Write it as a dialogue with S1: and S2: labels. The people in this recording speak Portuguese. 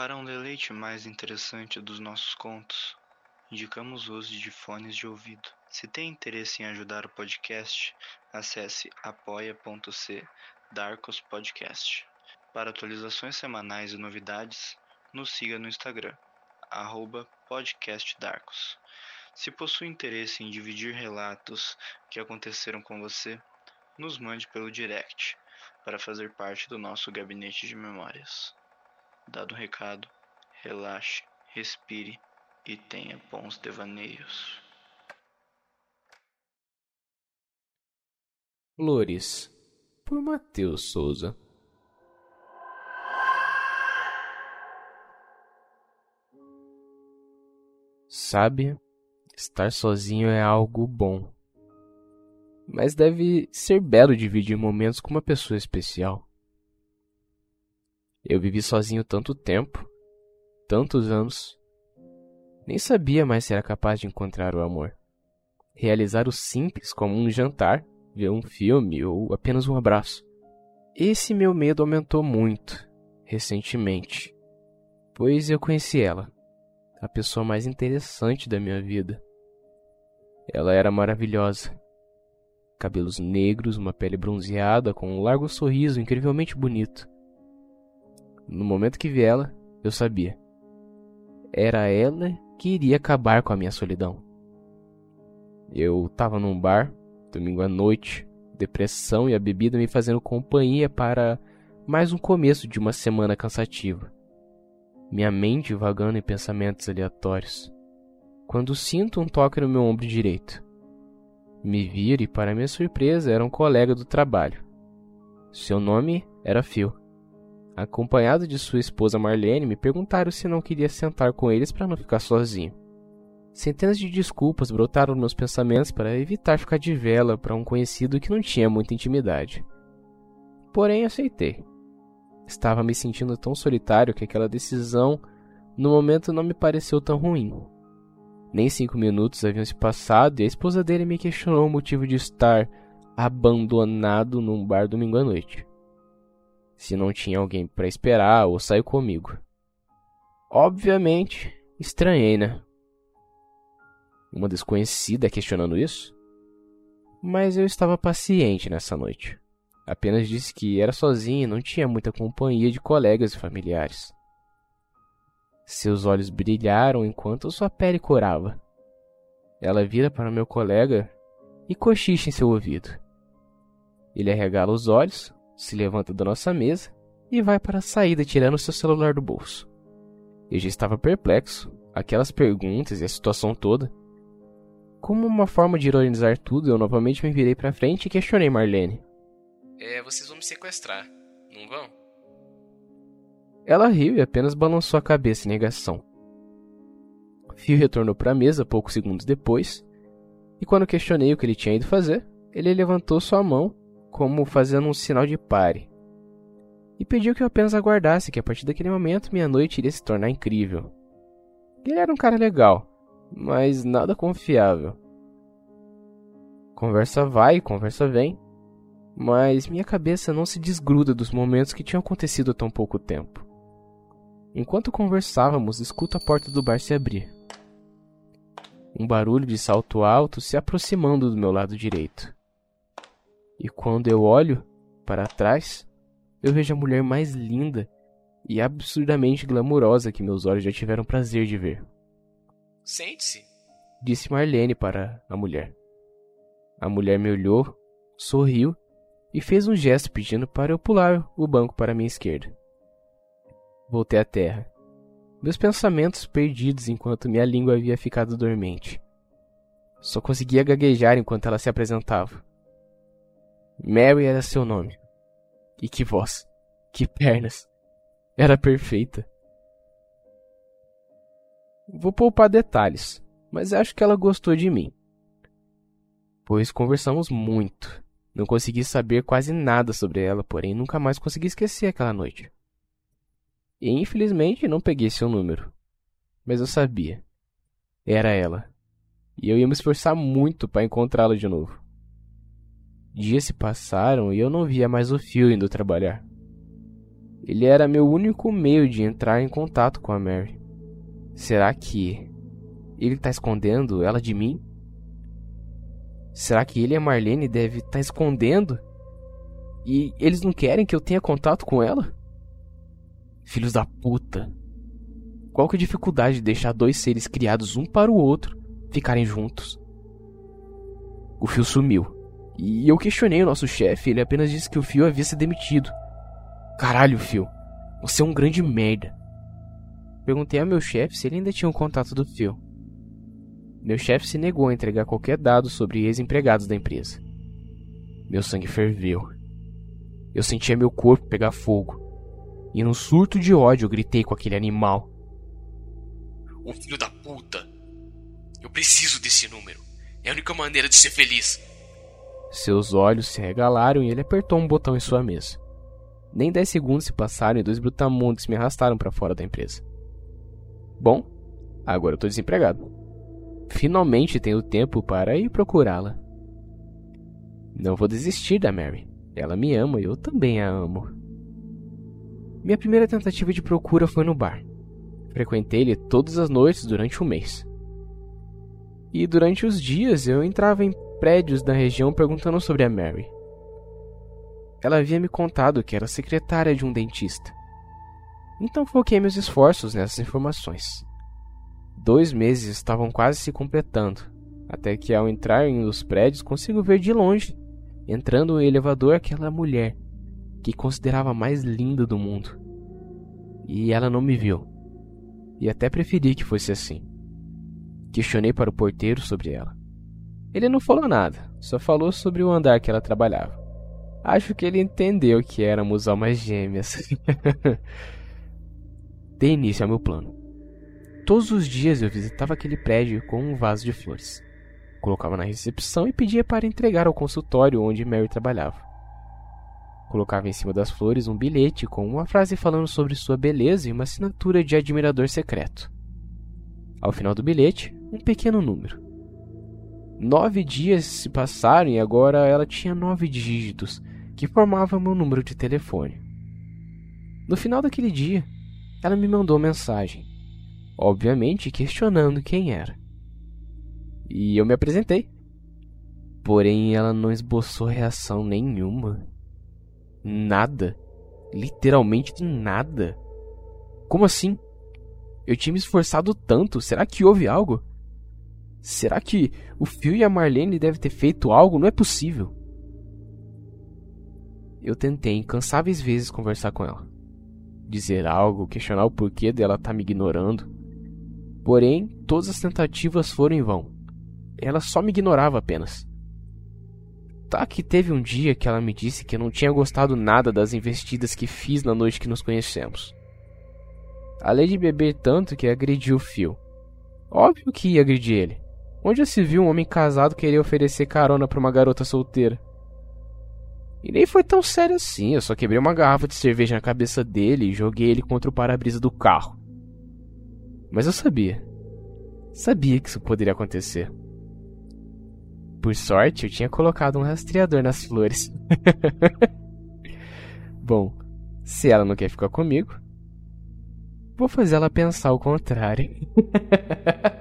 S1: Para um deleite mais interessante dos nossos contos, indicamos o uso de fones de ouvido. Se tem interesse em ajudar o podcast, acesse apoia.c Darkos Podcast. Para atualizações semanais e novidades, nos siga no Instagram, podcastdarkos. Se possui interesse em dividir relatos que aconteceram com você, nos mande pelo direct para fazer parte do nosso gabinete de memórias. Dado o recado, relaxe, respire e tenha bons devaneios.
S2: Flores, por Matheus Souza. Sabe, estar sozinho é algo bom. Mas deve ser belo dividir momentos com uma pessoa especial. Eu vivi sozinho tanto tempo, tantos anos, nem sabia mais se era capaz de encontrar o amor. Realizar o simples como um jantar, ver um filme ou apenas um abraço. Esse meu medo aumentou muito recentemente, pois eu conheci ela, a pessoa mais interessante da minha vida. Ela era maravilhosa. Cabelos negros, uma pele bronzeada, com um largo sorriso incrivelmente bonito. No momento que vi ela, eu sabia. Era ela que iria acabar com a minha solidão. Eu estava num bar, domingo à noite, depressão e a bebida me fazendo companhia para mais um começo de uma semana cansativa. Minha mente vagando em pensamentos aleatórios. Quando sinto um toque no meu ombro direito. Me viro e, para minha surpresa, era um colega do trabalho. Seu nome era Phil acompanhado de sua esposa Marlene, me perguntaram se não queria sentar com eles para não ficar sozinho. Centenas de desculpas brotaram nos meus pensamentos para evitar ficar de vela para um conhecido que não tinha muita intimidade. Porém, aceitei. Estava me sentindo tão solitário que aquela decisão, no momento, não me pareceu tão ruim. Nem cinco minutos haviam se passado e a esposa dele me questionou o motivo de estar abandonado num bar domingo à noite se não tinha alguém para esperar ou sair comigo. Obviamente, estranhei, né? Uma desconhecida questionando isso? Mas eu estava paciente nessa noite. Apenas disse que era sozinha e não tinha muita companhia de colegas e familiares. Seus olhos brilharam enquanto sua pele corava. Ela vira para meu colega e cochicha em seu ouvido. Ele arregala os olhos, se levanta da nossa mesa e vai para a saída tirando seu celular do bolso. Eu já estava perplexo, aquelas perguntas e a situação toda. Como uma forma de ironizar tudo, eu novamente me virei para frente e questionei Marlene.
S3: É, vocês vão me sequestrar, não vão?
S2: Ela riu e apenas balançou a cabeça em negação. Fio retornou para a mesa poucos segundos depois, e quando questionei o que ele tinha ido fazer, ele levantou sua mão como fazendo um sinal de pare. E pediu que eu apenas aguardasse que a partir daquele momento minha noite iria se tornar incrível. Ele era um cara legal, mas nada confiável. Conversa vai, conversa vem, mas minha cabeça não se desgruda dos momentos que tinham acontecido há tão pouco tempo. Enquanto conversávamos, escuto a porta do bar se abrir. Um barulho de salto alto se aproximando do meu lado direito. E quando eu olho para trás, eu vejo a mulher mais linda e absurdamente glamurosa que meus olhos já tiveram prazer de ver.
S3: Sente-se,
S2: disse Marlene para a mulher. A mulher me olhou, sorriu e fez um gesto pedindo para eu pular o banco para a minha esquerda. Voltei à terra, meus pensamentos perdidos enquanto minha língua havia ficado dormente. Só conseguia gaguejar enquanto ela se apresentava. Mary era seu nome. E que voz, que pernas. Era perfeita. Vou poupar detalhes, mas acho que ela gostou de mim. Pois conversamos muito. Não consegui saber quase nada sobre ela, porém nunca mais consegui esquecer aquela noite. E infelizmente não peguei seu número. Mas eu sabia. Era ela. E eu ia me esforçar muito para encontrá-la de novo. Dias se passaram e eu não via mais o fio indo trabalhar. Ele era meu único meio de entrar em contato com a Mary. Será que ele está escondendo ela de mim? Será que ele e a Marlene devem estar tá escondendo? E eles não querem que eu tenha contato com ela? Filhos da puta. Qual que é a dificuldade de deixar dois seres criados um para o outro ficarem juntos? O fio sumiu. E eu questionei o nosso chefe, ele apenas disse que o fio havia se demitido. Caralho, fio. Você é um grande merda. Perguntei ao meu chefe se ele ainda tinha o um contato do fio. Meu chefe se negou a entregar qualquer dado sobre ex-empregados da empresa. Meu sangue ferveu. Eu sentia meu corpo pegar fogo. E num surto de ódio eu gritei com aquele animal.
S3: Ô filho da puta! Eu preciso desse número. É a única maneira de ser feliz.
S2: Seus olhos se regalaram e ele apertou um botão em sua mesa. Nem dez segundos se passaram e dois brutamontes me arrastaram para fora da empresa. Bom, agora eu tô desempregado. Finalmente tenho tempo para ir procurá-la. Não vou desistir da Mary. Ela me ama e eu também a amo. Minha primeira tentativa de procura foi no bar. Frequentei-lhe todas as noites durante um mês. E durante os dias eu entrava em prédios da região perguntando sobre a Mary. Ela havia me contado que era secretária de um dentista. Então foquei meus esforços nessas informações. Dois meses estavam quase se completando, até que ao entrar em um dos prédios consigo ver de longe, entrando no elevador, aquela mulher que considerava a mais linda do mundo. E ela não me viu. E até preferi que fosse assim. Questionei para o porteiro sobre ela. Ele não falou nada, só falou sobre o andar que ela trabalhava. Acho que ele entendeu que éramos almas gêmeas. Dei início ao meu plano. Todos os dias eu visitava aquele prédio com um vaso de flores. Colocava na recepção e pedia para entregar ao consultório onde Mary trabalhava. Colocava em cima das flores um bilhete com uma frase falando sobre sua beleza e uma assinatura de admirador secreto. Ao final do bilhete, um pequeno número. Nove dias se passaram e agora ela tinha nove dígitos, que formavam meu número de telefone. No final daquele dia, ela me mandou mensagem, obviamente questionando quem era. E eu me apresentei. Porém, ela não esboçou reação nenhuma. Nada. Literalmente nada. Como assim? Eu tinha me esforçado tanto. Será que houve algo? Será que o Phil e a Marlene devem ter feito algo? Não é possível. Eu tentei incansáveis vezes conversar com ela dizer algo, questionar o porquê dela estar tá me ignorando. Porém, todas as tentativas foram em vão. Ela só me ignorava apenas. Tá que teve um dia que ela me disse que eu não tinha gostado nada das investidas que fiz na noite que nos conhecemos. Além de beber tanto que agrediu o Phil. Óbvio que ia agredir ele. Onde se viu um homem casado querer oferecer carona para uma garota solteira? E nem foi tão sério assim, eu só quebrei uma garrafa de cerveja na cabeça dele e joguei ele contra o para-brisa do carro. Mas eu sabia. Sabia que isso poderia acontecer. Por sorte, eu tinha colocado um rastreador nas flores. Bom, se ela não quer ficar comigo, vou fazer ela pensar o contrário.